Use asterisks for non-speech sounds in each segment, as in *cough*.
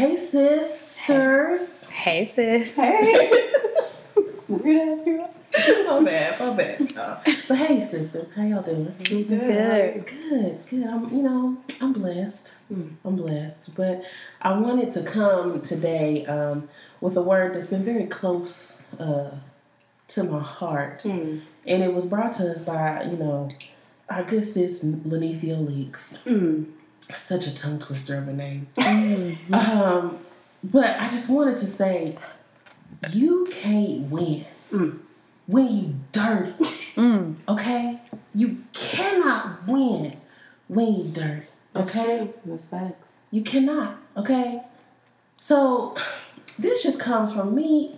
Hey, sisters. Hey, sis. Hey. Weird ass girl. my bad, my bad. But hey, sisters, how y'all doing? Good. Good. Good, good. I'm, you know, I'm blessed. Mm. I'm blessed. But I wanted to come today um, with a word that's been very close uh, to my heart, Mm. and it was brought to us by, you know, our good sis Lenethia Leaks. Mm. Such a tongue twister of a name. Um, but I just wanted to say, you can't win Mm. when you dirty. Mm. Okay, you cannot win when you dirty. That's Okay, true. That's facts. you cannot. Okay, so this just comes from me.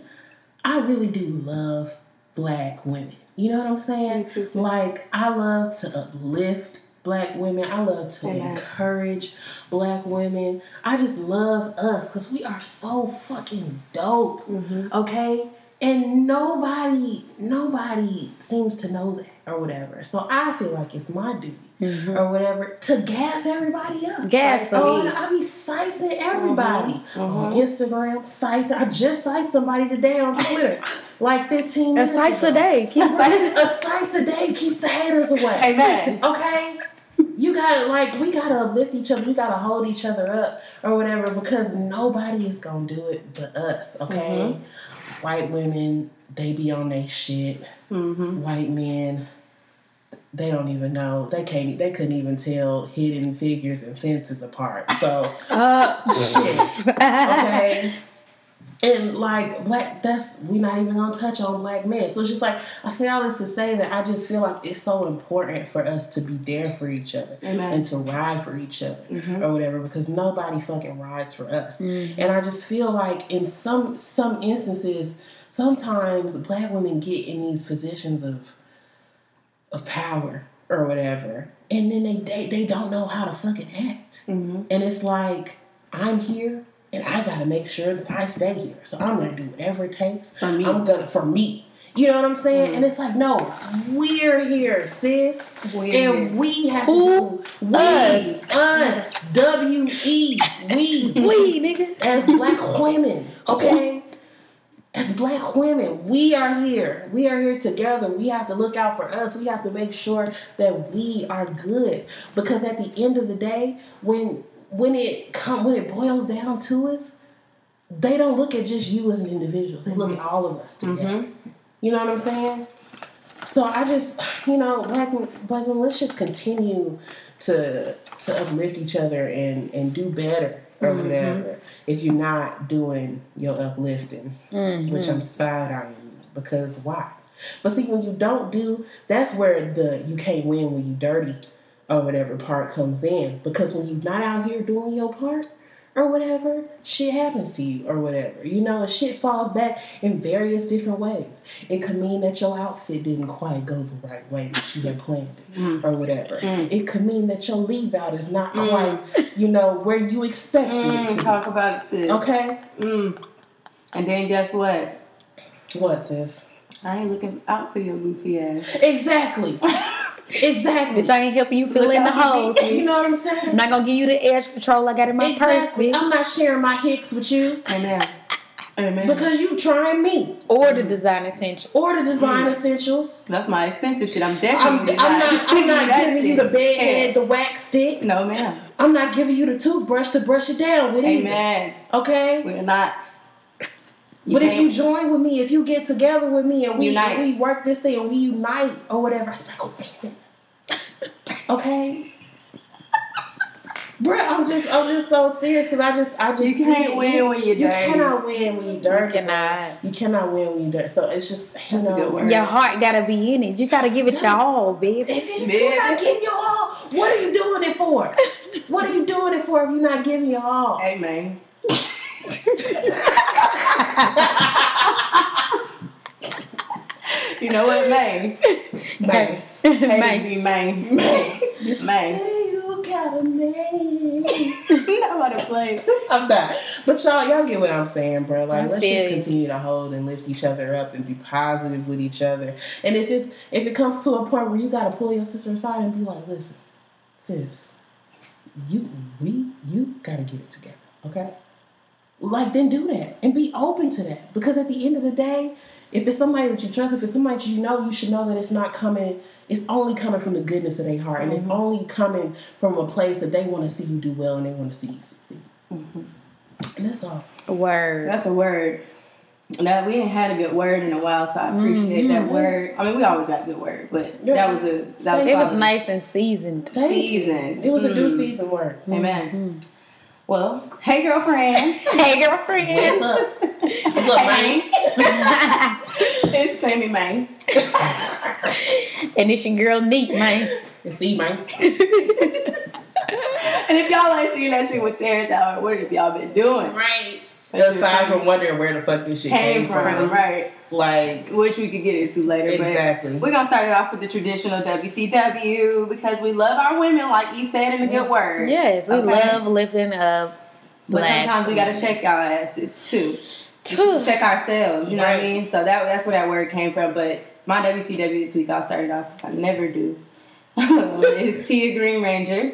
I really do love black women. You know what I'm saying? Too. Like I love to uplift black women. I love to encourage black women. I just love us because we are so fucking dope. Mm-hmm. Okay? And nobody, nobody seems to know that or whatever. So I feel like it's my duty or whatever to gas everybody up. Gas Like, oh. I be sizing everybody on mhm. Instagram, sizing. I just sized somebody today on Twitter, *laughs* like 15 A minutes slice ago. a day. Keep Right? *laughs* A slice a day keeps the haters away. Amen. Okay? You gotta like we gotta lift each other, we gotta hold each other up or whatever because nobody is gonna do it but us, okay? White women, they be on their shit. Mm-hmm. White men, they don't even know. They can't they couldn't even tell hidden figures and fences apart. So Uh, *laughs* shit. *laughs* Okay. And like black, that's we're not even gonna touch on black men. So it's just like I say all this to say that I just feel like it's so important for us to be there for each other Amen. and to ride for each other Mhm. or whatever because nobody fucking rides for us. Mhm. And I just feel like in some some instances, sometimes black women get in these positions of of power or whatever, and then they they, they don't know how to fucking act. Mm-hmm. And it's like, I'm here and I gotta make sure that I stay here. So I'm gonna do whatever it takes. For me. I'm gonna for me. You know what I'm saying? Mhm. And it's like, no, we're here, sis. We're and here. we have Who? to we, Us. us, W E, we, *laughs* we, nigga. as black women, okay? As black women, we are here. We are here together. We have to look out for us. We have to make sure that we are good. Because at the end of the day, when when it come when it boils down to us, they don't look at just you as an individual. They look at all of us together. Mm-hmm. You know what I'm saying? So I just, you know, black black women, let's just continue to to uplift each other and and do better or Mm-hmm. whatever. If you're not doing your uplifting, which I'm side eyeing because why? But see, when you don't do, that's where the you can't win when you dirty or whatever part comes in. Because when you're not out here doing your part or whatever, shit happens to you or whatever. You know, shit falls back in various different ways. It could mean that your outfit didn't quite go the right way that you had planned it or whatever. It could mean that your leave out is not quite, you know, where you expected it Mm, to talk about it, sis. Okay? Mm. And then guess what? What, sis? I ain't looking out for your goofy ass. Exactly. *laughs* exactly. Bitch, I ain't helping you fill Look in the holes. me. You know what I'm saying? I'm not gonna give you the edge control I got in my exactly. purse, bitch. I'm not sharing my hicks with you Amen. Amen. because you trying me. Or the design essential. Or the design mm. essentials. That's my expensive shit. I'm I'm, definitely I'm not. I'm not *laughs* that giving you the bed head, the wax stick. No, ma'am. I'm not giving you the toothbrush to brush it down with either. Amen. Okay. We're not. You but if you join with me, if you get together with me and we Unite. we work this thing and we unite or whatever, it's like, oh, okay. *laughs* Bruh, I'm just I'm just so serious because I just I just You can't win when you're you dirty. cannot win when you're You dirty. cannot. You cannot win when you're dirty. So it's just you That's a good word. Your heart gotta be in it. You gotta give it your all, baby. If, if you're not giving your all, what are you doing it for? *laughs* what are you doing it for if you're not giving your all? Amen. *laughs* you know what, May? May. May. May. May. Man. Man. *laughs* You got a you know how to play. I'm not. But y'all, y'all get what I'm saying, bro. Like, I let's just continue to hold and lift each other up and be positive with each other. And if it's if it comes to a point where you gotta pull your sister aside and be like, listen, sis, you we you gotta get it together, okay? Like then do that and be open to that. Because at the end of the day, if it's somebody that you trust, if it's somebody that you know, you should know that it's not coming. It's only coming from the goodness of their heart, and it's mm-hmm. only coming from a place that they want to see you do well and they want to see you succeed. Mm-hmm. And that's all. A word. That's a word. No, we ain't had a good word in a while, so I appreciate that mm-hmm. word. I mean, we always got a good word, but Yeah. that was a that was It was nice and seasoned. Thank you. It was a due Mm. season word. Amen. Well, hey girlfriend. *laughs* Hey, girlfriend. What's up? What's up, man? *laughs* it's Sammy May. and it's your girl Neat, man. And see, man. And if y'all ain't seen that shit with Terrence Howard, what have y'all been doing? Right. Aside from wondering where the fuck this shit came from, right? Like, Which we could get into later. Exactly. But we're gonna start it off with the traditional WCW because we love our women, like you said in a good word. Yes, we Okay. love lifting up But sometimes we gotta check our asses too. Tuh. check ourselves. You know what I mean? So that that's where that word came from. But my WCW this week, I'll start it off because I never do. *laughs* it's Tia Green Ranger.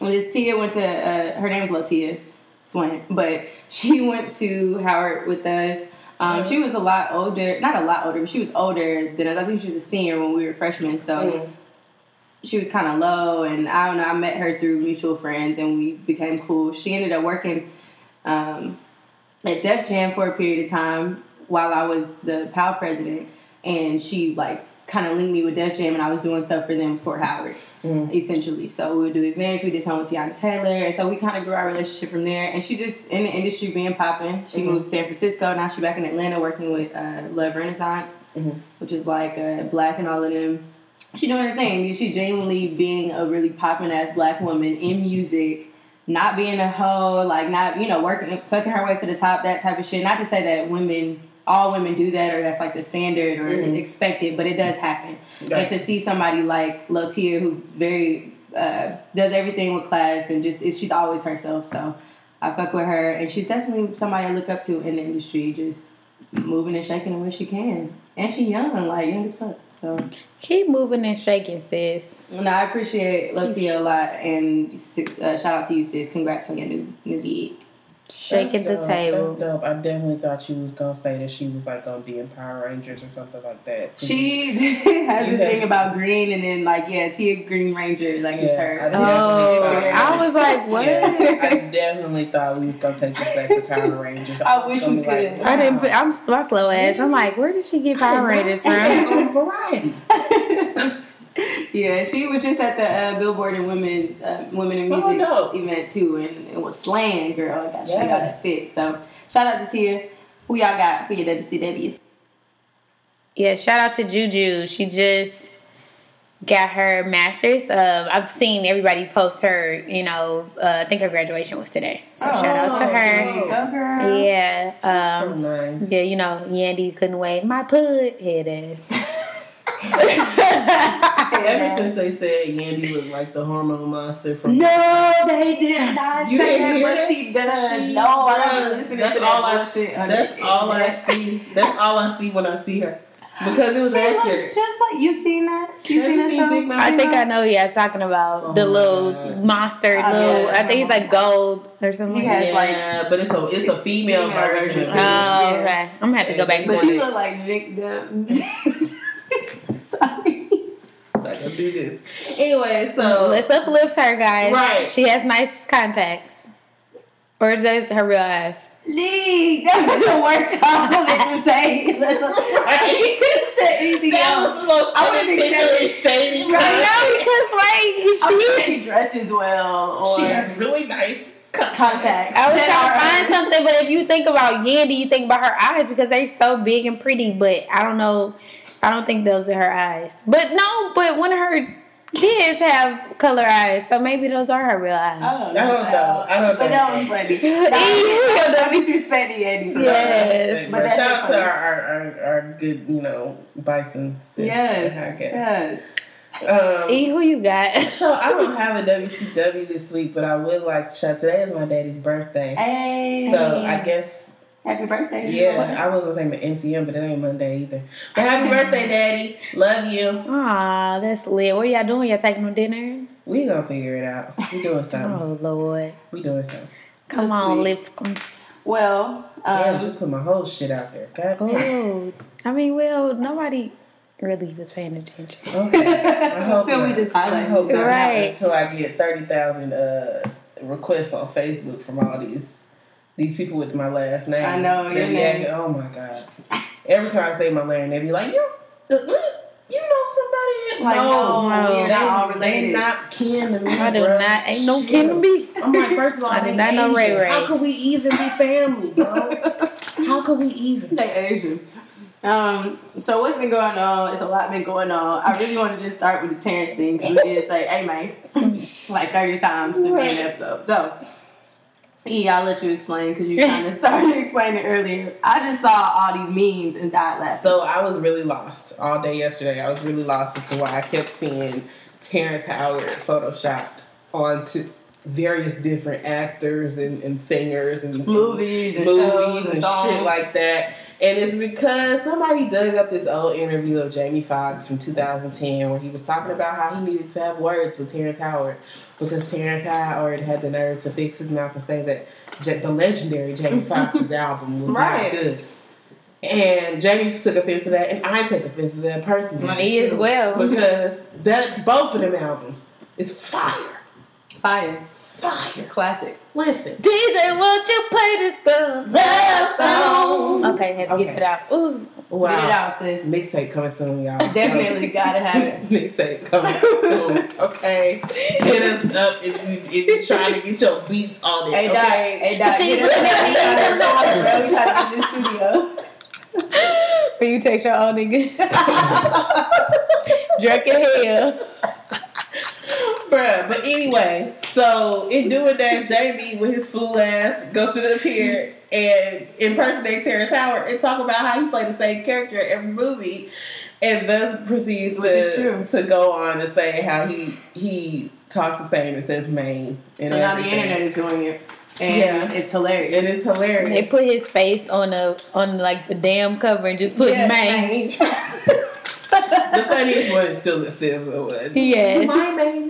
This Tia went to uh, her name's Latia Swain, but she *laughs* went to Howard with us. Um, She was a lot older, not a lot older, but she was older than us. I think she was a senior when we were freshmen. So Mm. she was kind of low, and I don't know. I met her through mutual friends, and we became cool. She ended up working um, at Def Jam for a period of time while I was the PAL president, and she like kind of linked me with Def Jam, and I was doing stuff for them for Howard, essentially. So we would do events. We did some with Teyana Taylor, and so we kind of grew our relationship from there. And she just in the industry being popping. She moved to San Francisco. Now she's back in Atlanta working with uh, Love Renaissance, which is like uh, 6LACK and all of them. She doing her thing. She genuinely being a really popping ass black woman in music not being a hoe, like not you know working, fucking her way to the top, that type of shit. Not to say that women, all women do that, or that's like the standard or expected, but it does happen. Right. And to see somebody like Lotia, who very uh, does everything with class and just is, she's always herself. So I fuck with her, and she's definitely somebody I look up to in the industry, just moving and shaking the way she can. And she young, like young as fuck. So Keep moving and shaking, sis. no, I appreciate Latia a lot, and uh, shout out to you, sis. Congrats on your new new gig. Shaking the dope. table. That's dope. I definitely thought you was gonna say that she was like gonna be in Power Rangers or something like that. She *laughs* has You this thing about green, and then like yeah, Tia Green Ranger, like it's her. I Oh, I was like, what? *laughs* Yeah, I definitely thought we was gonna take this back to Power Rangers. I was wish gonna we be like, could. I didn't. I'm my slow ass. I'm like, where did she get Power Rangers from? *laughs* on Variety. Yeah, she was just at the uh, Billboard and Women uh, Women in Oh, Music dope. event too, and it was slaying, girl. I got she got it fit. So shout out to Tia. Who y'all got for your WCWs? Yeah, shout out to Juju. She just got her master's. Uh, I've seen everybody post her. You know, uh, I think her graduation was today. So shout out to her. Go girl. Yeah. So Um, nice. yeah, you know, Yandy couldn't wait. My put head ass. *laughs* Ever since they said Yandy looked like the hormone monster from No, they did not You say didn't that, hear but she does. She no, I don't be listening That's to that all I- bullshit. on That's all I see. That's all I see when I see her. Because it was She accurate. looks just like you seen that. You Have seen you that seen show? Big I think I know Yeah, talking about. Oh the little God. monster, I little. know. I think he's like gold or something. He like has, that. like- yeah, but it's a it's a female, Female version. version too. Oh, Yeah. okay. I'm gonna have to go back. But and she watch it. look like Vic Dumb. *laughs* Sorry. Do this. Anyway, so Let's uplift her, guys. Right. She has nice contacts. Or is that her real eyes? Lee, that was the worst *laughs* compliment to say. That's a- He could have said anything that else. was the most I would've unintentionally accepted- shady. I know because like I'm she. dresses well. Or She has really nice contacts. I was trying to are- find something, but if you think about Yandy, you think about her eyes because they're so big and pretty. But I don't know. I don't think those are her eyes. But no, but one of her kids have color eyes, so maybe those are her real eyes. I don't know. I don't know. I don't But know. *laughs* that was funny. Ew. Don't disrespect Eddie for. Yes. But But that's shout out to funny. our, our, our, our good, you know, bison. Yes. Yes. Um, E, who you got? *laughs* so I don't have a WCW this week, but I would like to shout. Today is my daddy's birthday, Hey. so I guess Happy birthday. yeah, I was gonna say my MCM, but it ain't Monday either. But happy birthday, daddy! Love you. Aw, that's lit. What are y'all doing? Y'all taking them dinner? We gonna figure it out. We doing *laughs* something. Oh Lord. We doing something. Come That's on, sweet. lipscombs. Well, Damn, um, just put my whole shit out there. God damn. Oh, I mean, well, nobody really was paying attention. Okay. I *laughs* hope Till we not. just I hope Right. until I get thirty thousand uh, requests on Facebook from all these these people with my last name. I know, your name. acting- Oh my god! Every time I say my name, they be like, "You, uh, you know somebody?" Like, no, no, we're not all they related. not kin to me. I do bruh. not, ain't no Shit. kin to me. I'm like, first of all, *laughs* I do they not know Ray Ray. How could we even be family, bro? *laughs* How could we even? they Asian. Um, so what's been going on? It's a lot been going on. I really want to just start with the Terrence thing because we did say, "Hey, man," *laughs* like thirty times to be in the episode. So, E, I'll let you explain because you kind of *laughs* started explaining earlier. I just saw all these memes and died laughing. So I was really lost all day yesterday. I was really lost as to why I kept seeing Terrence Howard photoshopped onto various different actors and, and singers and Movies and movies and and shit like that. And it's because somebody dug up this old interview of Jamie Foxx from 2010 where he was talking about how he needed to have words with Terrence Howard because Terrence Howard had the nerve to fix his mouth and say that J- the legendary Jamie mm-hmm. Foxx's album was Right. not good. And Jamie took offense to that, and I took offense to that personally. Me as well. Because that both of them albums is fire. Fire, Fire. classic. Listen. DJ, won't you play this girl love song? Okay, had to Okay. get it out. Ooh. Wow. Get it out, sis. Mixtape coming soon, y'all. *laughs* Definitely gotta have it. *laughs* Mixtape coming soon. Okay. Hit us up if you if you're trying to get your beats on it. Hey, Doc. okay. Hey, Doc. She's get us looking at me. out. We gotta get this studio. *laughs* When you text your own nigga. Drunk in hell. Bruh, but anyway, so in doing that, Jamie with his fool ass go sit up here and impersonate Terrence Howard and talk about how he played the same character in every movie, and thus proceeds Which is true. to to go on to say how he he talks the same and says Maine. And So now the internet is doing it, and Yeah. it's hilarious. and it's hilarious. They put his face on the on like the damn cover and just put Yes, man. *laughs* the funniest one is still the SZA one. Yes. My name is your name.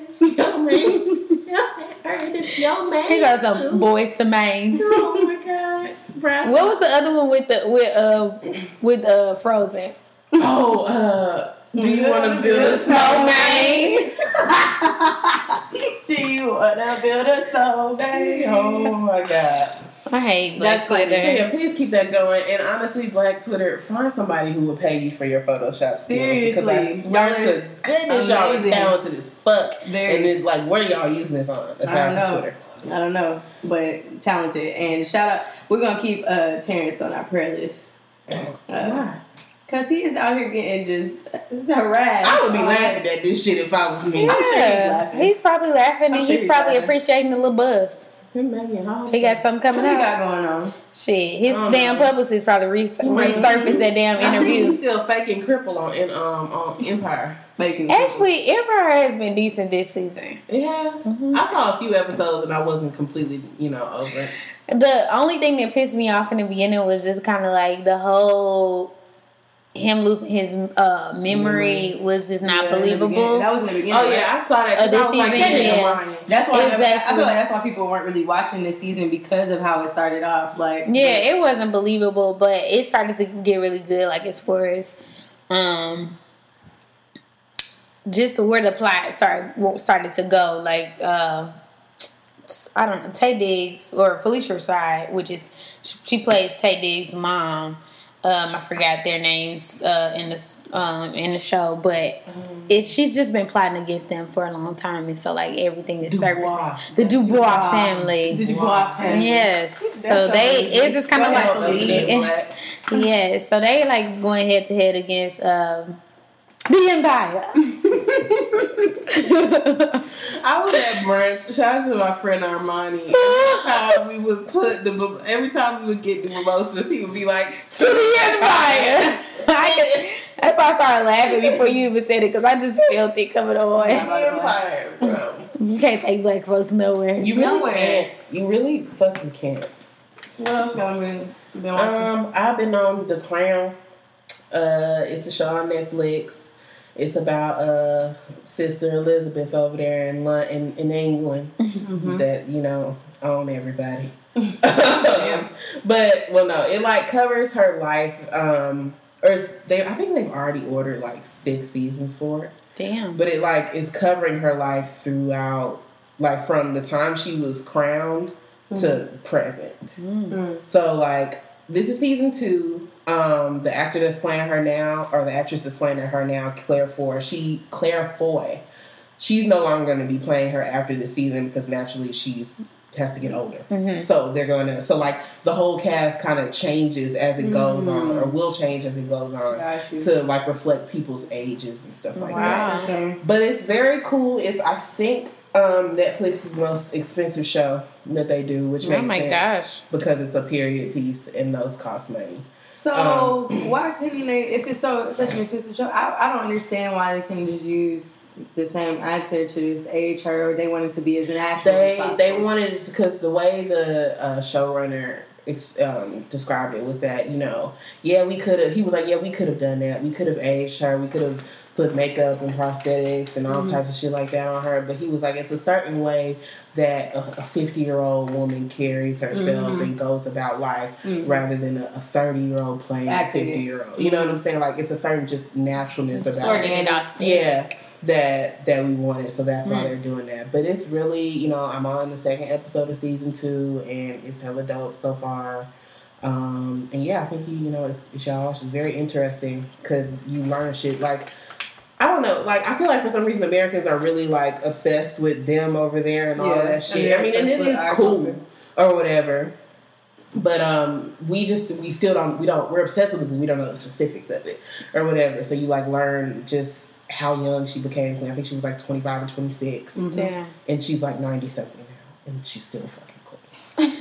It's your name. He got some boys to Maine. Oh my god, bruh. What was the other one with the with uh with uh Frozen? Oh, uh, do you want to build a snowman? *laughs* Do you wanna build a snowman? Oh my god. I hate Black That's funny. Twitter. So yeah, please keep that going. And honestly, Black Twitter, find somebody who will pay you for your Photoshop skills. Because I Seriously. swear Y'all to goodness, y'all are amazing. talented as fuck. Very. And then, like, what are y'all using this on? I don't know. Twitter. I don't know, but talented. And shout out, we're gonna keep uh, Terrence on our prayer list. Uh, Why? Cause he is out here getting just harassed. I would be laughing at this shit if I was me. I'm sure he's Yeah, he's probably laughing I'm and sure he's he's probably laughing. appreciating the little buzz. He got something What coming he out. got going on? Shit, his Oh, damn no. publicist probably re- resurfaced that damn interview. he's still faking cripple on in um on Empire. Making Actually, Empire has been decent this season. It has. Mm-hmm. I saw a few episodes and I wasn't completely, you know, over it. The only thing that pissed me off in the beginning was just kind of like the whole him losing his uh, memory was just not Yeah, in the beginning. believable. That was in the beginning. Oh yeah, I saw that. 'cause Oh, this I was like, season, that yeah. lying. That's why exactly. I Exactly. feel like that's why people weren't really watching this season because of how it started off. Like Yeah, it wasn't believable, but it started to get really good. Like as far as um, just where the plot started started to go. Like uh, I don't know, Taye Diggs or Phylicia side, which is she plays Taye Diggs' mom. Um, I forgot their names uh, in this um, in the show, but it, she's just been plotting against them for a long time, and so like everything is Dubois. The Dubois family. The Dubois family. Yes. So so they amazing. it's just kind of Go like Phylicia. Black. yeah. So they like going head to head against um, the *laughs* Empire. I was at brunch. Shout out to my friend Armani. Every time we would put the every time we would get the mimosas, he would be like, to the Empire. *laughs* I that's why I started laughing before you even said it because I just felt it coming on. the Empire, bro." You can't take black folks nowhere. You really Nowhere. can't. You really fucking can't. What else y'all been, been watching? Um, I've been on The Crown. Uh, it's a show on Netflix. It's about uh Sister Elizabeth over there in Lon- in, England. *laughs* Mm-hmm. That you know, own everybody. *laughs* *laughs* but well, no, it like covers her life. Um, or they, I think they've already ordered like six seasons for it. Damn. But it like is covering her life throughout, like from the time she was crowned to present. Mm. So like this is season two. Um, the actor that's playing her now, or the actress that's playing her now, Claire Foy. She Claire Foy. She's no longer going to be playing her after this season because naturally she's has to get older. Mhm. So they're going to. So like the whole cast kind of changes as it goes on, or will change as it goes on to like reflect people's ages and stuff like that. Okay. But it's very cool. It's I think um, Netflix's most expensive show that they do, which Oh makes my sense gosh. because it's a period piece and those cost money. So Um, *clears throat* why couldn't they? If it's so such an expensive show, I, I don't understand why they couldn't just use the same actor to just age her. Or they wanted to be as natural They as they wanted it because the way the uh, showrunner um, described it was that you know yeah we could have he was like yeah we could have done that we could have aged her we could have put makeup and prosthetics and all Mhm. types of shit like that on her but he was like it's a certain way that a 50 year old woman carries herself Mhm. and goes about life Mhm. rather than a 30 year old playing a 50 year old you know what I'm saying? Like it's a certain just naturalness about Sorting it out. yeah. That that we wanted. So that's why Mm. they're doing that. But it's really you know i'm on the second episode of season two and it's hella dope so far. Um and yeah i think you you know it's, it's y'all. It's very interesting because you learn shit. Like I don't know. Like, I feel like for some reason Americans are really like obsessed with them over there and all that shit. Yeah, I mean, and it that's is what I cool remember. or whatever. But um, we just we still don't we don't we're obsessed with it, but we don't know the specifics of it or whatever. So you like learn just how young she became. I think she was like twenty five or twenty six, Mhm. Damn. and she's like ninety something now, and she's still fucking cool. Like, *laughs*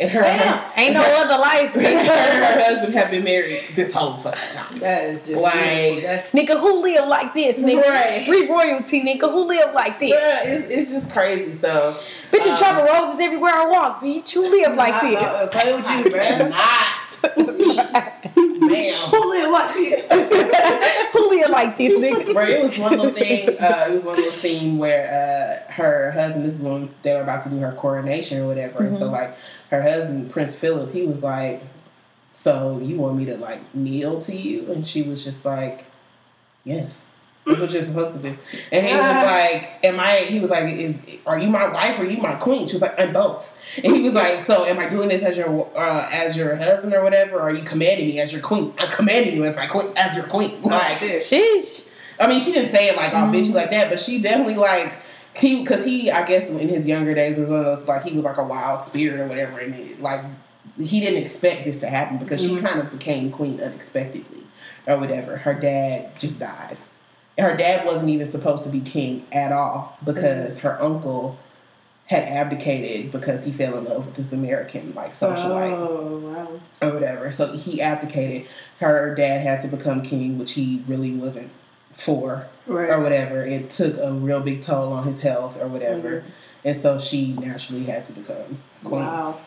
and her, Damn. Ain't no other life. her *laughs* and her husband have been married this whole fucking time. That is just Like- that's Nigga, who live like this, nigga? Right. Free royalty, nigga. Who live like this? Yeah, it's, it's just crazy. So Bitches Um, dropping roses everywhere I walk, bitch. Who live like I- I- I this? play with you, bro. *laughs* Who live like this? *laughs* Live like this, nigga? Bro, it was one little thing. Uh, it was one little scene where uh, her husband. This is when they were about to do her coronation or whatever. And so, like, her husband, Prince Philip, he was like, "So you want me to like kneel to you?" And she was just like, "Yes." That's what you're supposed to do. And he was like, "Am I?" He was like, "Are you my wife or are you my queen?" She was like, "I'm both." And he was like, "So am I doing this as your uh, as your husband or whatever? Or are you commanding me as your queen? I'm commanding you as my queen as your queen." Like, shit. Sheesh. I mean, she didn't say it like all Mm-hmm. bitchy like that, but she definitely like he because he I guess in his younger days was one of like he was like a wild spirit or whatever, and it, like he didn't expect this to happen because Mm-hmm. she kind of became queen unexpectedly or whatever. Her dad just died. And Her dad wasn't even supposed to be king at all because Mm-hmm. her uncle had abdicated because he fell in love with this American like socialite Oh wow. or whatever. So he abdicated. Her dad had to become king, which he really wasn't for Right. or whatever. It took a real big toll on his health or whatever. And so she naturally had to become queen. Wow.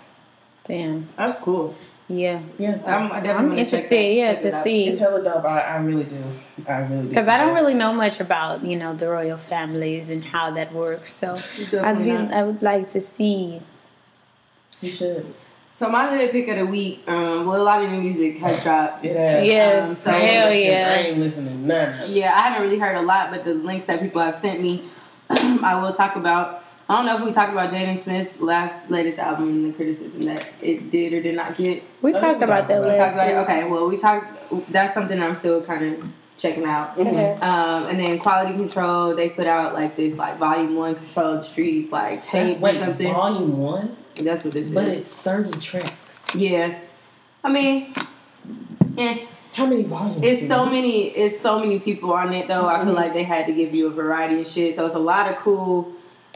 Damn. That's cool. Yeah. Yeah. I'm, I definitely I'm interested, yeah, to it out. see. It's hella dope. I, I really do. I really do. Because I don't suggest really know much about, you know, the royal families and how that works. So I, definitely really, not. I would like to see. You should. So my hood pick of the week. Um, well, a lot of new music has dropped. It has. *laughs* Yes, Um, so- I ain't hell listening- I ain't listening to none. Yeah, I haven't really heard a lot, but the links that people have sent me, *clears throat* I will talk about. I don't know if we talked about Jaden Smith's last latest album and the criticism that it did or did not get. We Oh, talked about that We last talked about it. Okay, well, we talked. That's something I'm still kind of checking out. Okay. Um, and then Quality Control, they put out like this like Volume One Control the Streets like tape Wait, or something. volume one? That's what this But is. But it's 30 tracks. Yeah, I mean, eh. How many volumes? It's so many. It's so many people on it though. I feel Mhm. like they had to give you a variety of shit. So it's a lot of cool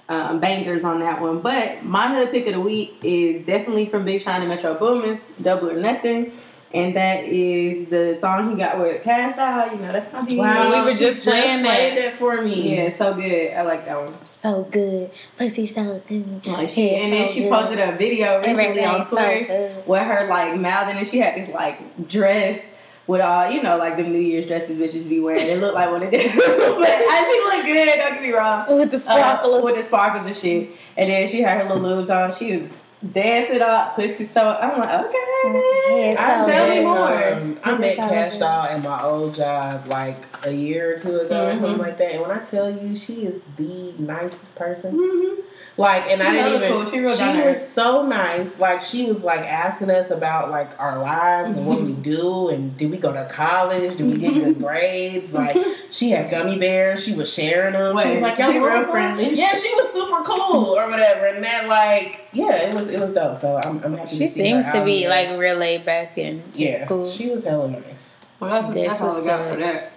um, bangers on that one. But my hood pick of the week is definitely from Big Sean and Metro Boomin's "Double or Nothing," and that is the song he got with Kash Doll. You know that's my beat. Wow, we were she just playing that. that for me. Yeah, so good. I like that one. So good. Pussy so good. Like she, Yeah, and then she good. posted a video recently Everything on Twitter good. with her like mouthing, and she had this like dress with all you know, like the New Year's dresses bitches be wearing. It looked like what it is, but uh, she looked good. Don't get me wrong. With the Uh, with the sparkles and shit. And then she had her little lubes on. She was dancing up, pussy so. I'm like, okay, Mm, man. Yeah, I so Tell me more. um, I met is how Kash Doll at my old job like a year or two ago or Mhm. something like that. And when I tell you, she is the nicest person. Mhm. Like, and I She didn't even. cool. She real down to was earth. so nice. Like, she was like asking us about like our lives and what we mm-hmm. do, and did we go to college? Did we get good mm-hmm. grades? Like, mm-hmm. she had gummy bears. She was sharing them. she Wait, was like, she "Yo, real real friendly." friendly." Yeah, she was super cool or whatever. And that, like, yeah, it was it was dope. So I'm, I'm happy. She to see her seems to be here. like real laid back and just yeah, cool. she was hella nice. Well, that's, That's that's all I what's got for that.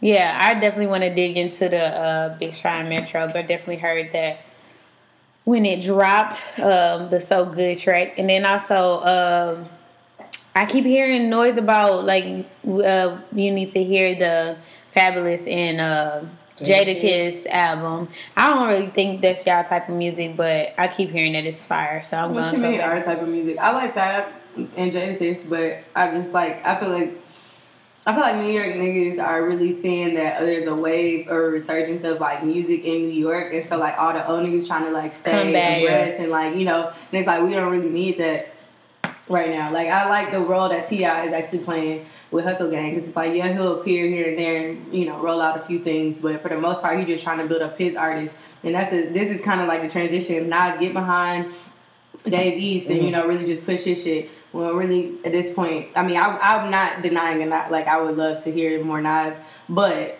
Yeah, I definitely want to dig into the uh, Big Sean Metro, but definitely heard that when it dropped, um, the So Good track, and then also um, I keep hearing noise about like uh, you need to hear the Fabolous and uh, Jadakiss. Jadakiss album. I don't really think that's y'all type of music, but I keep hearing that it's fire, so I'm What gonna you go mean, back. our type of music? I like Fab and Jadakiss, but I just like I feel like I feel like New York niggas are really seeing that there's a wave or a resurgence of like music in New York, and so like all the old niggas trying to like stay back. abreast and like you know, and it's like we don't really need that right now. Like I like the role that T.I. is actually playing with Hustle Gang because it's like yeah he'll appear here and there and you know roll out a few things, but for the most part he's just trying to build up his artists, and that's the this is kind of like the transition. Nas get behind Dave East and mm-hmm. you know really just push his shit. Well, really at this point, I mean, I, I'm not denying and not like I would love to hear more Nas, but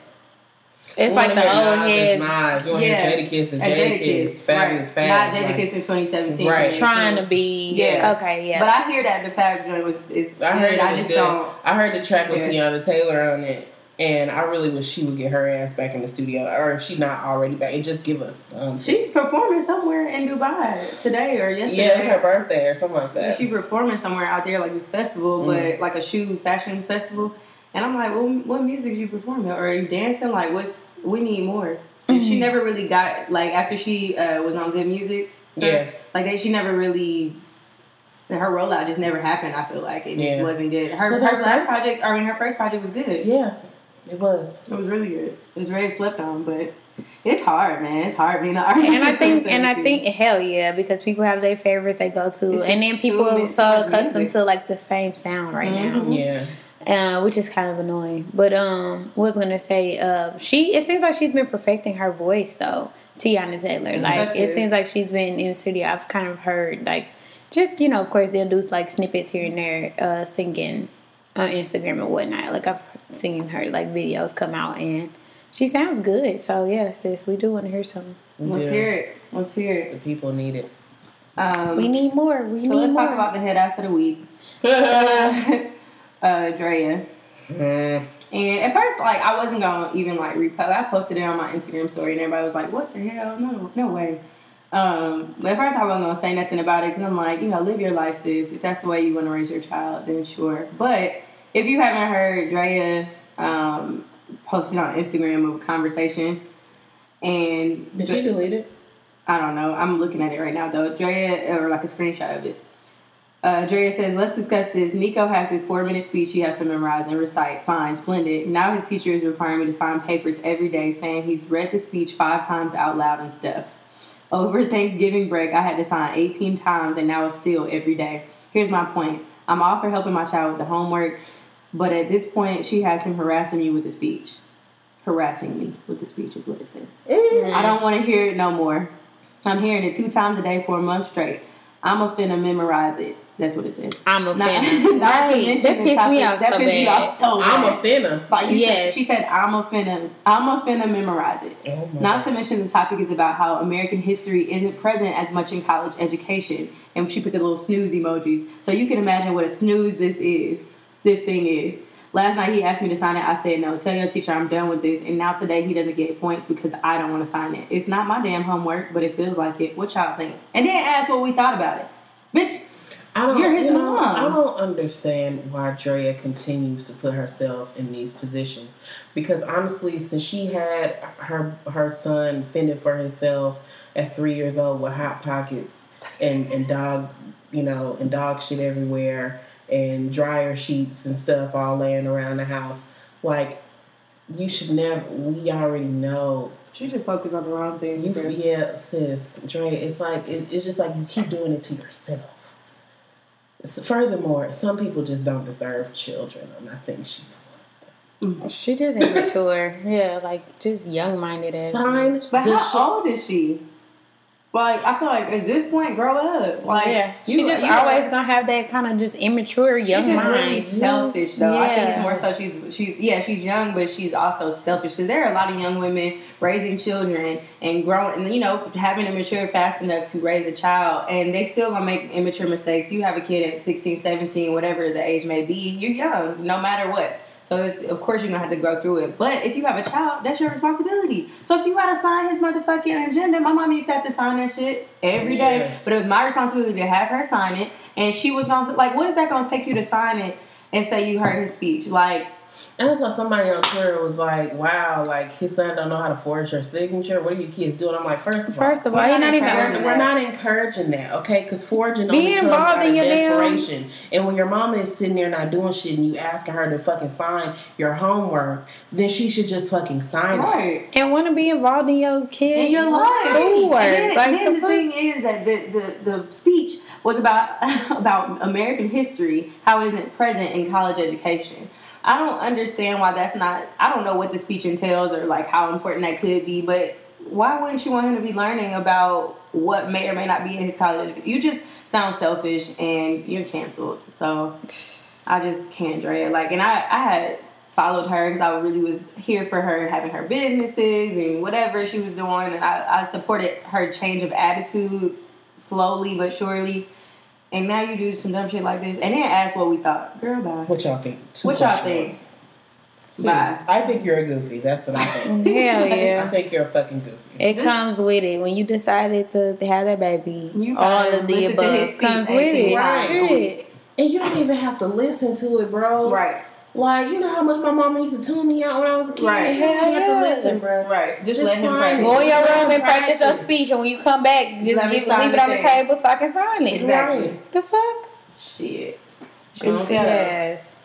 It's like the old heads Nas. You want to Yeah. Jadakiss is and Jadakiss. Fabolous, right? fabulous. Not Jadakiss in 2017, Right. 2018. trying to be. Yeah. Okay. Yeah. But I hear that the Fab joint was is I heard it I just good. don't. I heard the track with Yeah. Teyana Taylor on it, and I really wish she would get her ass back in the studio, or if she not already back, and just give us some. She's performing somewhere in Dubai today or yesterday. yeah, it's her birthday or something like that. She performing somewhere out there like this festival, Mm. but like a shoe fashion festival. And I'm like, well, what music you performing? Or are you dancing? Like, what's we need more. So Mm-hmm. she never really got like after she uh, was on Good Music. Yeah. like they, she never really. Her rollout just never happened. I feel like it Yeah. just wasn't good. Her, her her last first- project, I mean, her first project was good. yeah, it was. It was really good. It was very slept on, but it's hard, man. It's hard being an artist. and I *laughs* think, and I think, hell yeah, because people have their favorites they go to, and then people are so accustomed music. to like the same sound right Mhm. Yeah, uh, which is kind of annoying. But um, was gonna say, uh, she it seems like she's been perfecting her voice though. Teyana Taylor, like That's it good. seems like she's been in the studio. I've kind of heard like, just you know, of course they'll do like snippets here and there, uh, singing on Instagram and whatnot. Like I've seen her like videos come out and. She sounds good, so yeah, sis. We do want to hear something. let's Yeah. hear it. Let's hear it. the people need it. Um, We need more. We So need let's more. talk about the head ass of the week. *laughs* uh, Drea. Mm, And at first, like, I wasn't gonna even like repost. I posted it on my Instagram story, and everybody was like, "What the hell? No, no way." Um, but at first, I wasn't gonna say nothing about it because I'm like, you know, live your life, sis. If that's the way you want to raise your child, then sure. But if you haven't heard, Drea um, posted on Instagram of a conversation, and did she delete it? I don't know. I'm looking at it right now though. Drea or like a screenshot of it. Uh, Drea says, "Let's discuss this. Nico has this four-minute speech he has to memorize and recite. Fine, splendid. Now his teacher is requiring me to sign papers every day, saying he's read the speech five times out loud and stuff. Over Thanksgiving break, I had to sign 18 times, and now it's still every day. Here's my point. I'm all for helping my child with the homework, but at this point, she has him harassing me with the speech. Harassing me with the speech is what it says. I don't want to hear it no more. I'm hearing it two times a day for a month straight. I'm a finna memorize it. That's what it says. I'm a Not- fan. not to right. mention That the pissed me topic- off that so pissed me bad. off so I'm bad. a finna. Like you Yes. said, she said, "I'm a finna, I'm a finna memorize it." Oh Not to mention the topic is about how American history isn't present as much in college education, and she put the little snooze emojis. So you can imagine what a snooze this is. This thing is. Last night he asked me to sign it. I said no. Tell your teacher I'm done with this. And now today he doesn't get points because I don't want to sign it. It's not my damn homework, but it feels like it. What y'all think? And then ask what we thought about it, bitch. I don't, You're his you know, mom. I don't understand why Drea continues to put herself in these positions. Because honestly, since she had her her son fending for himself at three years old with hot pockets and, and dog, you know, and dog shit everywhere, and dryer sheets and stuff all laying around the house. Like, you should never. We already know. She should focus on the wrong thing. You, girl. yeah, sis, Dre. It's like it, it's just like you keep doing it to yourself. S- Furthermore, some people just don't deserve children, and I think she's mm. She just *laughs* immature. yeah, like just young minded ass. sign. But how shit- old is she? Like I feel like at this point, grow up. Like yeah, you- she just you always are- gonna have that kind of just immature She's young just mind. really selfish, though. I think it's more so she's she's yeah she's young, but she's also selfish because there are a lot of young women raising children and growing, and you know having to mature fast enough to raise a child, and they still gonna make immature mistakes. You have a kid at 16, 17, whatever the age may be, you're young, no matter what. So it's, of course you're gonna have to go through it. But if you have a child, that's your responsibility. So if you gotta sign his motherfucking agenda, my mom used to have to sign that shit every day. Yes. But it was my responsibility to have her sign it, and she was gonna like, what is that gonna take you to sign it and say you heard his speech? Like, And I saw somebody on Twitter was like, "Wow, like his son don't know how to forge your signature. What are you kids doing?" I'm like, first of all, First of all, We're he's not not even. encouraging we're, we're not encouraging that, okay? Because forging Be only involved in of your damn- And when your mama is sitting there not doing shit, and you asking her to fucking sign your homework, then she should just fucking sign it. and want to be involved in your kids' In your life. schoolwork. And then, like then the the fuck? thing is that the, the, the speech was about *laughs* about American history, how it isn't present in college education. I don't understand why that's not. I don't know what the speech entails or like how important that could be, but why wouldn't you want him to be learning about what may or may not be in his college? You just sound selfish and you're canceled. So *sighs* I just can't, Drea. Like, and I, I had followed her because I really was here for her having her businesses and whatever she was doing, and I, I supported her change of attitude slowly but surely. And now you do some dumb shit like this, and then ask what we thought. Girl, bye. What y'all think? Two What y'all think? Sis, Bye. I think you're a goofy. That's what I think. *laughs* Hell *laughs* I yeah. think you're a fucking goofy. It This- comes with it when you decided to have that baby. You all of the listen above comes with it. times a Shit. And you don't even have to listen to it, bro. Right, Like, you know how much my mama used to tune me out when I was a kid? Right. You don't have to listen, bro. right. Just, Just let him practice. Go in your room and practice your speech, and when you come back, just give, leave it on the thing. table so I can sign it. Exactly. Right. The fuck? Shit. She Goofy ass.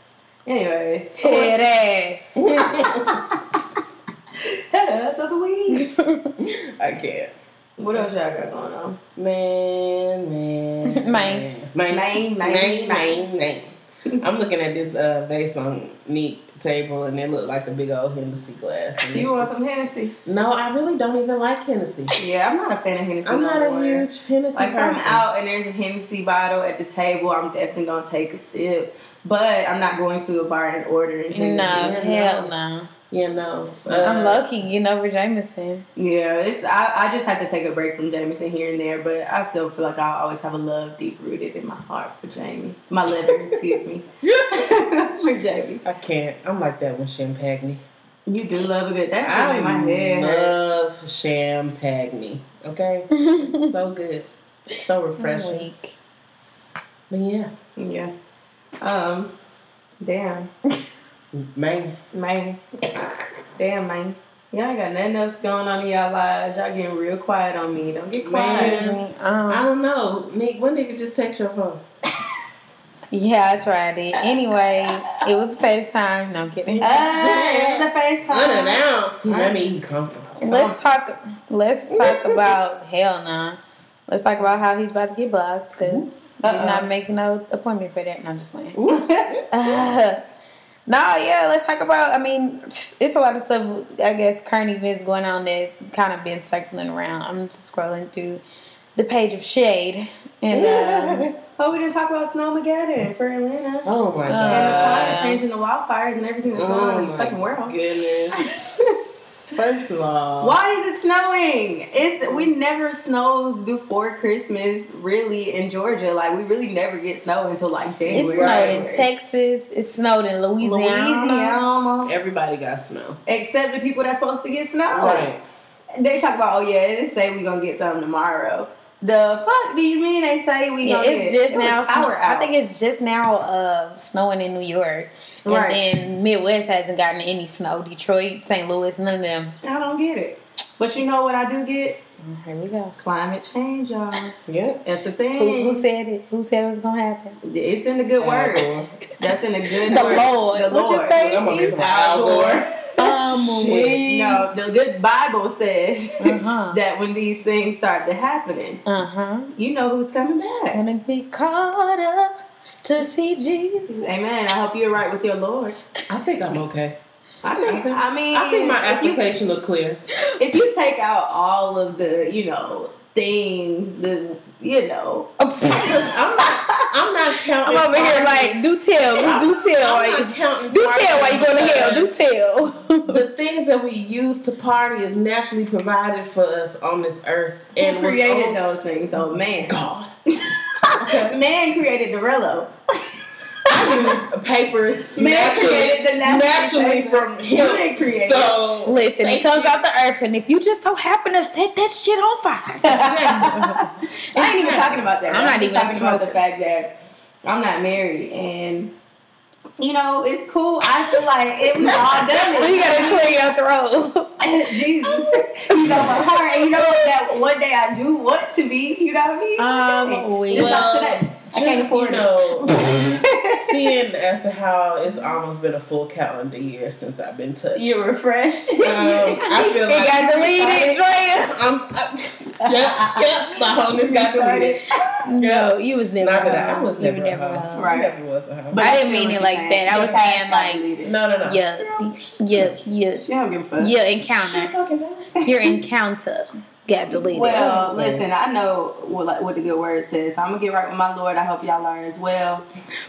Anyways, Head *laughs* ass. *laughs* head ass of the week. *laughs* I can't. What else y'all got going on? Man, man, Man. man, Man, man, man, man, man. *laughs* I'm looking at this uh, vase on neat table, and it looked like a big old Hennessy glass. And You want just- some Hennessy? No, I really don't even like Hennessy. Yeah, I'm not a fan of Hennessy. I'm no not a more. huge Hennessy Like if I'm out and there's a Hennessy bottle at the table, I'm definitely gonna take a sip. But I'm not going to a bar and ordering No, Yeah, hell no. No. You know, I'm uh, lucky getting over Jameson. Yeah, it's I, I just had to take a break from Jameson here and there, but I still feel like I always have a love deep rooted in my heart for Jamie. My liver, *laughs* excuse me. *laughs* for Jamie. I can't. I'm like that with champagne. You do love a good that I shit make my head hurt. love champagne. Okay, it's *laughs* so good, so refreshing. But yeah, Yeah. Um damn. Man. Man. Damn, man. Y'all ain't got nothing else going on in y'all lives. Y'all getting real quiet on me. Don't get quiet. Excuse me. I Um, don't know, Nick. one nigga just text your phone? yeah, I tried it. Anyway, it was FaceTime. No I'm kidding. Hey, it's a FaceTime. Unannounced. That mean he comfortable. Let's talk. Let's talk about hell nah. Let's talk about how he's about to get blocked because did Uh-oh. not make no appointment for that. No, I'm just playing. Uh, *laughs* no, yeah, let's talk about. I mean, it's a lot of stuff. I guess current events going on that kind of been circling around. I'm just scrolling through the page of shade, and *laughs* um, oh, we didn't talk about Snowmageddon for Atlanta. Oh my god! and the climate change and the wildfires and everything that's going on Oh in the fucking world. goodness. *laughs* First of all, Why is it snowing? It's we never snows before Christmas, really in Georgia. Like we really never get snow until like January. it snowed in Texas. It snowed in Louisiana. Louisiana. everybody got snow. Except the people that's supposed to get snow. Right. They talk about, oh yeah, they say we gonna get something tomorrow. The fuck do you mean they say we Yeah, it's get just it now. Snow, power I think it's just now uh, snowing in New York, and Right. then Midwest hasn't gotten any snow. Detroit, St. Louis, none of them. I don't get it. But you know what I do get? Here we go. Climate change, y'all. Yeah. That's the thing. Who, who said it? Who said it was gonna happen? It's in the good word. That's in the good *laughs* The word. Lord. The What you Lord. say? I'm gonna miss my Al Al Gore. Gore. Um, Shit. we. No, *laughs* the good Bible says Uh-huh. *laughs* that when these things start to happening, Uh huh. you know who's coming back. Gonna be caught up to see Jesus. Amen. I hope you're right with your Lord. I think I'm okay. I think. I mean, I think my if you- application look clear. if you take out all of the, you know, things, the, you know, I'm not. I'm not counting. I'm over here like, do tell, do tell, I'm counting. do tell why you going to hell, do tell. The things that we use to party is naturally provided for us on this earth, and created on- those things? Oh man, God. *laughs* man created the Rillo. I use papers Man naturally, the naturally paper. from You him. didn't create so Listen, it comes you. out the earth, and if you just so happen to set that shit on fire, *laughs* I ain't even talking about that. I'm not just even talking about the fact that I'm not married and. You know, it's cool. I feel like it was all done. *laughs* you gotta clear your throat. *laughs* Jesus, you know my heart, and you know that one day I do want to be. You know what I mean? Um, we- It's not Well, today. I can't Just, afford you know, *laughs* seeing as to how it's almost been a full calendar year since I've been touched. You're refreshed. Um, I feel *laughs* It like got deleted, Drea. I'm, I, yep, yep, my wholeness got deleted. No, you was never. Not that a I, I hoe. was You never, never. a a hoe. hoe. Right. I never was uh-huh. a hoe. I didn't mean it like that. I was saying, like, no, no, no. Yeah, yeah, yeah, She don't give a fuck. your She encounter, fucking know. your encounter got deleted. Well, listen. I know what, what the good word says, so I'm gonna get right with my Lord. I hope y'all are as well.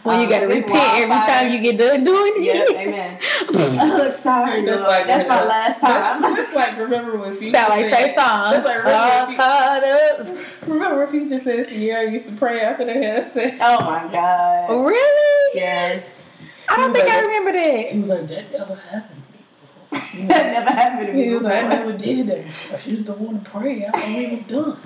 when you Um, gotta this repent every time you get done doing it. Yep, *laughs* amen. *laughs* oh, sorry, Just Lord. like That's my last time. Just like remember when Future Sound like Trey said- Songz. Just like remember, Caught up. Fu- remember Future said Ciara used to pray after they had sex. oh my God. Really? Yes. I don't think was I remember that. He was like, that never happened. That never happened to me. He was like, I never did that before. She used to want to pray after we was done.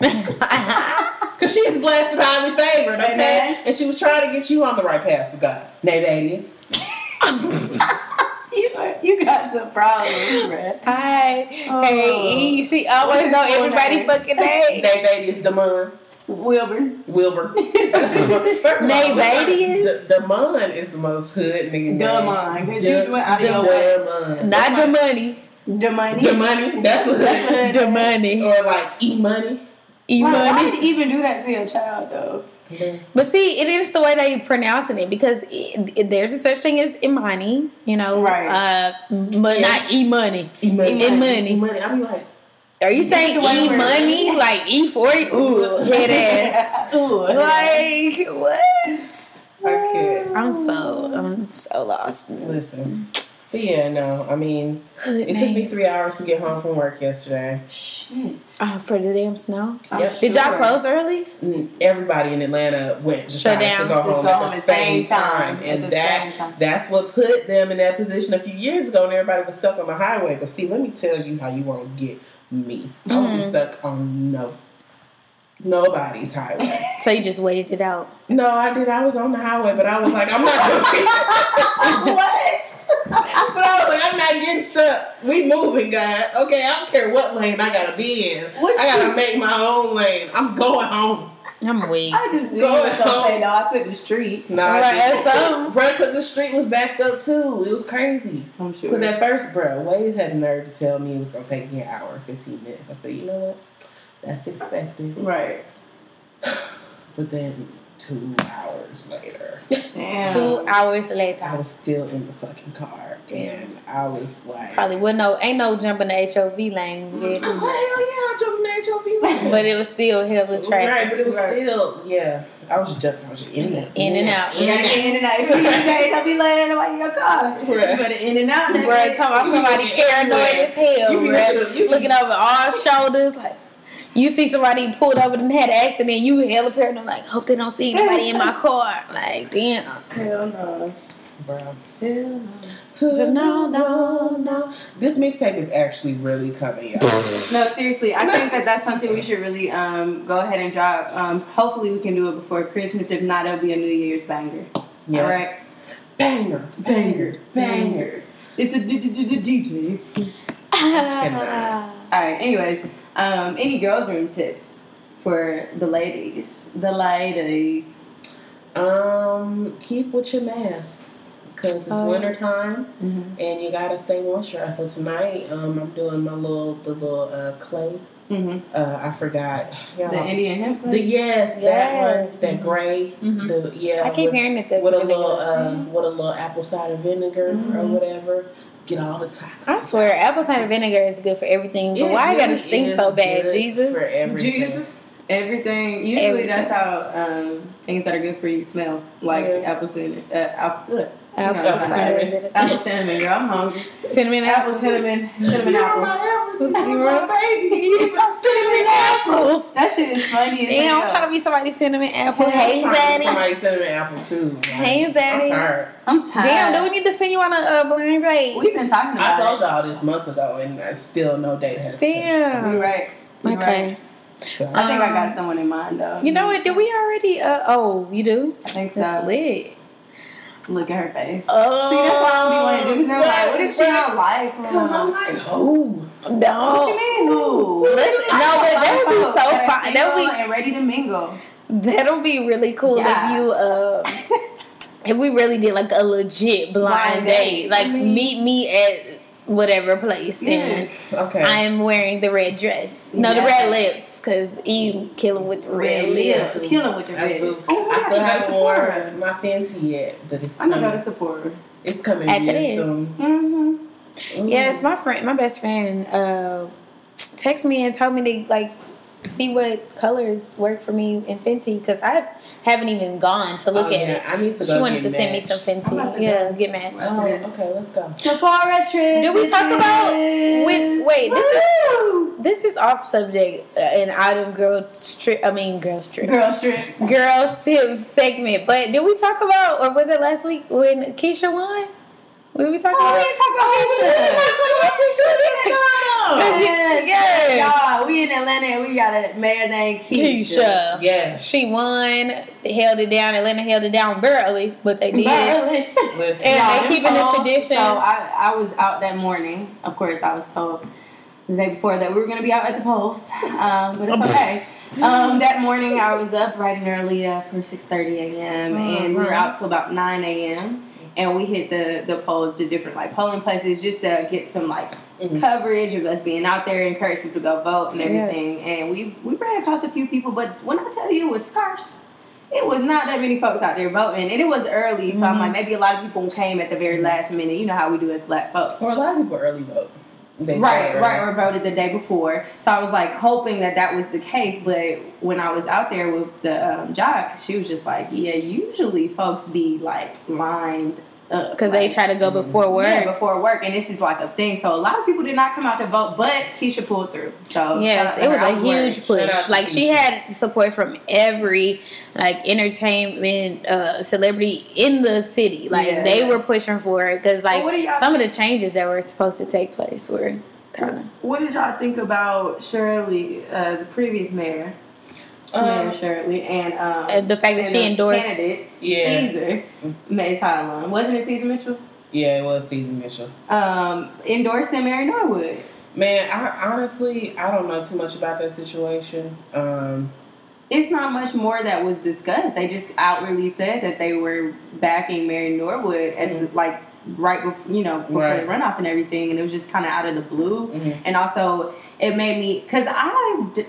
*laughs* Because she's blessed and highly favored, okay? Amen. And she was trying to get you on the right path for God. Nay, that is. you, you got some problems, bruh. Hi, Oh. hey, she always What's know his full everybody name? fucking name. Nay, that is Damon Wilbur. Wilbur. *laughs* First of all, Nay, Vadius? D- Damon is the most hood nigga. Damon, 'cause you D- went out of your way. Not the money, The money. The money. That's what That's the money, Or like E money. e Why, why money. did even do that to your child, though? But see, it is the way they pronouncing it because it, it- there's a such thing as Imani, you know, Right. Uh, but Yeah. not E money. E money. E money. Money. I be like, Are you saying the way E we're- money like E forty? Ooh, head ass. *laughs* Ooh, Like what? I can't. I'm so I'm so lost. Listen. But yeah, no. I mean, Hood it took me three hours to get home from work yesterday. Shit. Oh, for the damn snow. I'm Yep. Did y'all close early? Mm, Everybody in Atlanta went just Shut to go home go at home the at same same time, time, and that time. that's what put them in that position a few years ago. And everybody was stuck on the highway. But see, let me tell you how you won't get me. I Mm. be stuck on no nobody's highway. *laughs* So you just waited it out. no, I did. I was on the highway, but I was like, I'm not. Gonna what? *laughs* *laughs* but I was like, I'm not getting stuck. We moving, God. Okay, I don't care what lane I gotta be in. What I gotta you- make my own lane. I'm going home. I'm weak. I just knew Go you was gonna home. say no. I took the street. Nah, Right, I just- that's something. Bro, because the street was backed up too. It was crazy. I'm sure. Because at first, bro, Wade had the nerve to tell me it was gonna take me an hour and 15 minutes. I said, you know what? That's expected. right. *sighs* But then two hours later, Damn. Two hours later. I was still in the fucking car. And I was like, Probably would no ain't no jumping the HOV lane oh, with it. hell yeah, I jumped in the HOV *laughs* lane. But it was still hell of a traffic. Right, but it was Right. still, yeah. I was jumping. I was in and out. In and out. You gotta get in and out. If you say don't be laying in your car. You Right. better in and out. Bro, talking about somebody paranoid as hell, You bro. looking- Looking over all shoulders, like you see somebody pulled over and had an accident, you hella paranoid, like hope they don't see anybody in my *laughs* car. Like, damn. Hell no. Bro. Hell no. To no, no, no. This mixtape is actually really coming out. *laughs* No, seriously, I think that that's something we should really um, go ahead and drop. Um, hopefully, we can do it before Christmas. If not, it'll be a New Year's banger. Yeah. All right, Banger, banger, banger. It's a DJ. exclusive. *laughs* cannot. All right. Anyways, Um, any girls' room tips for the ladies? The ladies. Um, keep with your masks because it's Oh. winter time Mm-hmm. and you gotta stay moisturized. So tonight, um, I'm doing my little the little uh, clay. Mm-hmm. Uh, I forgot. Y'all. The Indian hemp. The yes, that one, Yes. that gray. Mhm. The yeah. I keep with, hearing it this with a really little good. uh, with a little apple cider vinegar or Mhm. whatever. Get all the toxins. I swear, apple cider vinegar is good for everything. But It why I gotta really stink so bad, Jesus? For everything. Jesus. Everything. Usually Everything. that's how um, things that are good for you smell. Like Yeah. apple cider, Uh, apple, ugh. Apple You know, cider cinnamon. vinegar. Apple cinnamon, girl. I'm hungry. Cinnamon Apple apple. cinnamon. Cinnamon You're apple. my apple. Was- That's you my baby. *laughs* He's my Cinnamon apple. That shit is funny as Damn, I'm trying to be somebody's cinnamon apple. I'm Hey, to Zaddy. Somebody cinnamon apple too. Like, Hey, Zaddy. I'm tired. I'm tired. Damn, do we need to send you on a uh, blind date? We've been talking about. It. I told y'all this months ago, and still no date has. it. You're right. You're Okay. right. So, I think I Um, got someone in mind though. You know what? Did we already? Uh, oh, you do? I think so. That's lit. Look at her face. Oh, See, that's why I don't be wanting to do. 'cause I'm like, what if she don't like? Cause I'm like, oh, No. What you mean, who? Listen, no, but that would be so That are fun. That would single and ready to mingle. That'll be really cool Yeah. if you um *laughs* if we really did like a legit blind, Blind date. date. Like I mean- meet me at whatever place and okay. I'm wearing the red dress. No, the red lips, because you kill 'em with the red, Red lips. lips. Kill him with your I red. still, Oh, I still yeah, haven't worn my Fenty yet, but it's I'm gonna coming. go to Sephora. it's coming After real this. soon. Mm-hmm. Ooh. Yes, my friend, my best friend, uh, texted me and told me to like see what colors work for me in Fenty because I haven't even gone to look Oh, at yeah, it. I need to She go wanted get to send me some I'm Fenty. Yeah, go. get matched. Oh, okay, let's go. Sephora trip. Did we talk about bitches. when- wait, this is- This is off subject uh, and out of girl trip. I mean, girls trip. girl trip. Girls tips segment. But did we talk about, or was it last week when Keisha won? Did we talk Oh, about? we didn't talk about Keisha. Yes, *laughs* Yes, yes. Y'all, we in Atlanta and we got a man named Keisha. Keisha. Yes. She won, held it down. Atlanta held it down barely, but they did. Barely. *laughs* Listen. And they keeping the oh, tradition. So I, I was out that morning. Of course, I was told the day before that we were going to be out at the post, um, but it's okay. *laughs* Um, that morning, I was up bright and early uh, for six thirty a.m. and we were out till about nine a.m. And we hit the the polls to different like polling places just to get some like Mhm. coverage of us being out there, encourage people to go vote and Yes. everything. And we we ran across a few people, but when I tell you it was scarce, it was not that many folks out there voting, and it was early. So I'm Mhm. like, maybe a lot of people came at the very last minute. You know how we do as black folks. Or a lot of people early vote. Right, right, or voted the day before. So I was like hoping that that was the case, but when I was out there with the um, jock, she was just like, "Yeah, usually folks be like lined Because they try to go before work. yeah, before work, and this is like a thing. So a lot of people did not come out to vote, but Keisha pulled through. So Yes, it was a I a worried. huge push. Like she Keisha. had support from every like entertainment uh, celebrity in the city. Like Yeah. they were pushing for it because like y'all some of the changes that were supposed to take place were kind of. What did y'all think about Shirley, uh, the previous mayor, Mayor Um, Shirley, and um, And the fact that she endorsed- candidate, Yeah. Ceasar, May's Highland. Wasn't it Ceasar Mitchell? yeah, it was Ceasar Mitchell. Um, endorsing Mary Norwood. Man, I honestly I don't know too much about that situation. Um, It's not much more that was discussed. They just outwardly said that they were backing Mary Norwood at the, like right before you know before Right. the runoff and everything, and it was just kind of out of the blue. mhm. And also, it made me because I, d-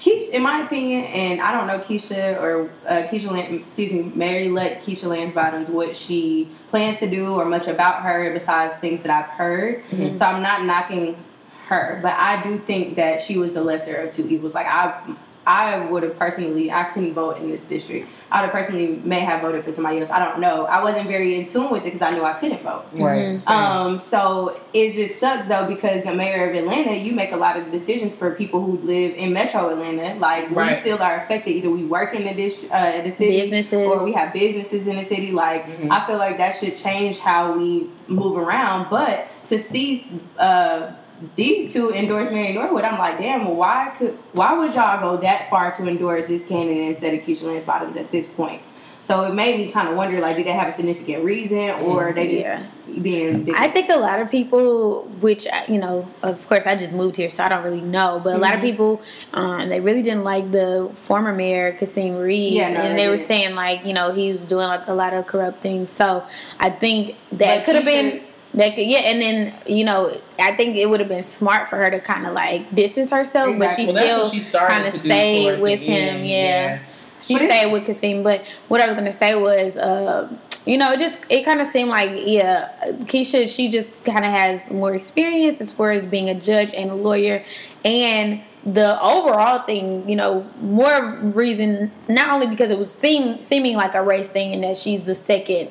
Keisha, in my opinion, and I don't know Keisha or uh, Keisha, excuse me, Mary let Keisha Lance Bottoms what she plans to do or much about her besides things that I've heard. Mhm. So I'm not knocking her, but I do think that she was the lesser of two evils. Like I. I would have personally, I couldn't vote in this district. I would have personally may have voted for somebody else. I don't know. I wasn't very in tune with it because I knew I couldn't vote. Right. Mhm. Um, so it just sucks though because the mayor of Atlanta, you make a lot of decisions for people who live in Metro Atlanta. Like we still are affected. Either we work in the district, uh, the city, Businesses. or we have businesses in the city. Like Mhm. I feel like that should change how we move around. But to see uh, these two endorse Mary Norwood, I'm like, damn. Well, why could why would y'all go that far to endorse this candidate instead of Keisha Lance Bottoms at this point? So it made me kind of wonder, like, did they have a significant reason, or they just Yeah. being? I think a lot of people, which uh, you know, of course, I just moved here, so I don't really know. But a lot of Mhm. people, um, they really didn't like the former mayor Kasim Reed, Yeah, no, and they they were saying like, you know, he was doing like a lot of corrupt things. So I think that could have been. That could, yeah, and then you know, I think it would have been smart for her to kind of like distance herself, but she Well, still kind of stayed with him. end, yeah. She But stayed with Kasim, but what I was gonna say was, uh, you know, it just it kind of seemed like yeah, Keisha she just kind of has more experience as far as being a judge and a lawyer, and the overall thing, you know, more reason not only because it was seem seeming like a race thing and that she's the second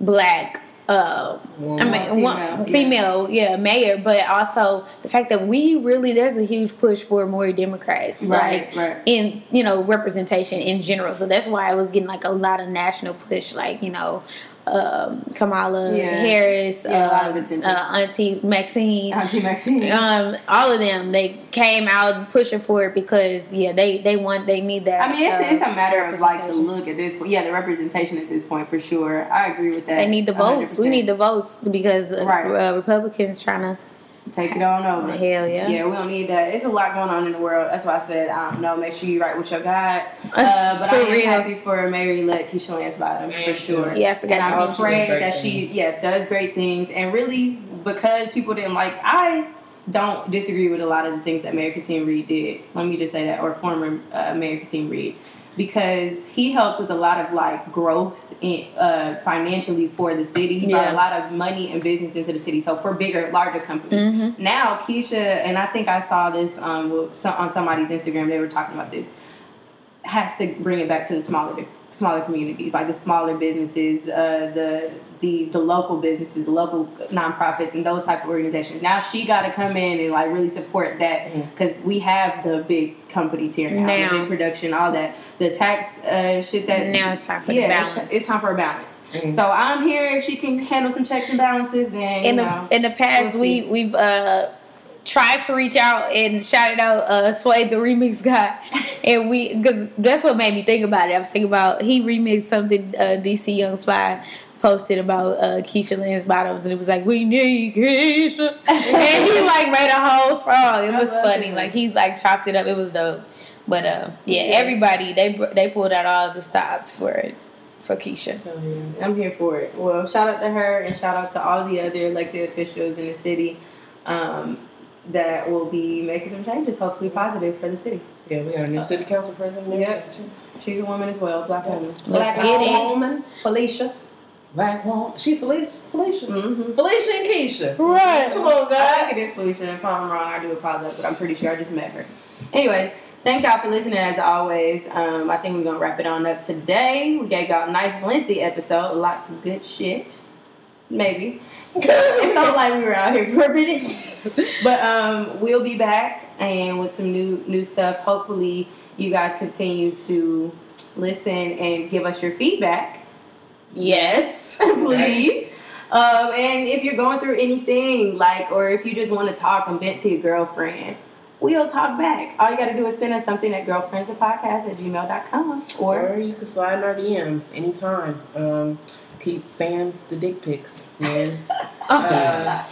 black. Uh, I mean, Female, one, yeah. yeah, mayor, but also the fact that we really there's a huge push for more Democrats, Right, like right. in you know representation in general. So that's why I was getting like a lot of national push, like you know um, Kamala Yeah. Harris, Yeah, a lot of um, uh, Auntie Maxine. Auntie Maxine. Um, all of them, they came out pushing for it because yeah, they they want they need that. I mean, it's, uh, it's a matter of like the look at this point. Yeah, the representation at this point for sure. I agree with that. They need the votes. We 100%. need the votes because uh, Right. uh, Republicans trying to take it on over. Hell yeah. Yeah, we don't need that. It's a lot going on in the world. That's why I said I don't know. Make sure you write with your God. Uh, but For I am real. happy for Mary Elect Keisha Lance Bottom for sure. Yeah, I forgot And I'm mention afraid great that she yeah does great things and really because people didn't like I don't disagree with a lot of the things that Mayor Kasim Reed did. Let me just say that, or former uh, Mayor Kasim Reed, because he helped with a lot of like growth in, uh, financially for the city. He brought a lot of money and business into the city. So for bigger, larger companies. Mhm. Now Keisha, and I think I saw this um, on somebody's Instagram. They were talking about this. Has to bring it back to the smaller smaller communities, like the smaller businesses, uh, the the the local businesses, the local nonprofits, and those type of organizations. Now she got to come in and like really support that because we have the big companies here now, Now. the big production, all that, the tax uh, shit that Now it's time for yeah, the it's- balance. It's, time for a balance. Mhm. So I'm here if she can handle some checks and balances. Then in you the know, in the past we'll we we've uh tried to reach out and shouted out uh Sway the remix guy. *laughs* And we because that's what made me think about it. I was thinking about he remixed something uh DC Young Fly posted about uh Keisha Lance Bottoms. And it was like we need Keisha. *laughs* And he like made a whole song. It was funny. it. like he like chopped it up. It was dope. But uh yeah, Yeah. everybody they they pulled out all the stops for it for Keisha. Oh, yeah. I'm here for it. Well, shout out to her and shout out to all the other elected officials in the city. Um, that will be making some changes, hopefully positive for the city. Yeah, we got a new city council president. there, Yep. too. She's a woman as well, black woman. black get it. woman, Felicia. Black woman. She Felicia. Felicia. Mm-hmm. Felicia and Keisha. Right. Come on, guys. I guys. think it is Felicia. If I'm wrong, I do apologize, but I'm pretty sure I just met her. Anyways, thank y'all for listening as always. Um, I think we're gonna wrap it on up today. We gave y'all a nice lengthy episode, lots of good shit. Maybe. *laughs* it felt like we were out here for a minute. *laughs* But um, we'll be back and with some new new stuff. Hopefully you guys continue to listen and give us your feedback. Yes, *laughs* please. Um, and if you're going through anything, like, or if you just want to talk and vent to your girlfriend, we'll talk back. All you got to do is send us something at girlfriendsapodcast at gmail.com. Or, Or you can slide in our DMs anytime. Um, keep sans the dick pics, man. *laughs* Uh,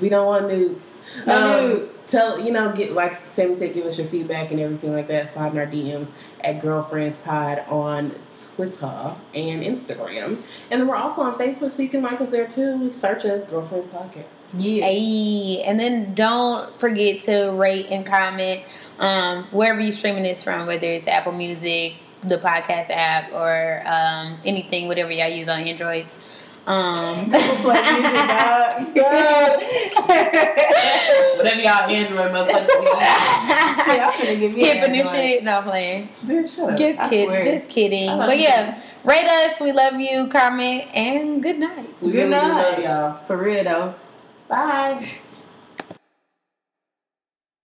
we don't want nudes. No Um, nudes. Tell you know, get like Sammy said, give us your feedback and everything like that. Slide in our DMs at Girlfriends Pod on Twitter and Instagram, and then we're also on Facebook, so you can like us there too. Search us Girlfriends Podcast. yeah. Hey, and then don't forget to rate and comment um, wherever you're streaming this from, whether it's Apple Music, the podcast app, or um, anything, whatever y'all use on Androids. Um, *laughs* Google Play Music, dog. Whatever y'all Android motherfuckers. *laughs* Yeah, I'm finna give me skipping an this shit. No, I'm playing. Bitch. Just kidding. Just kidding. But yeah, rate us. We love you. Comment and good night. Good really do night. love y'all. For real, though. Bye. *laughs*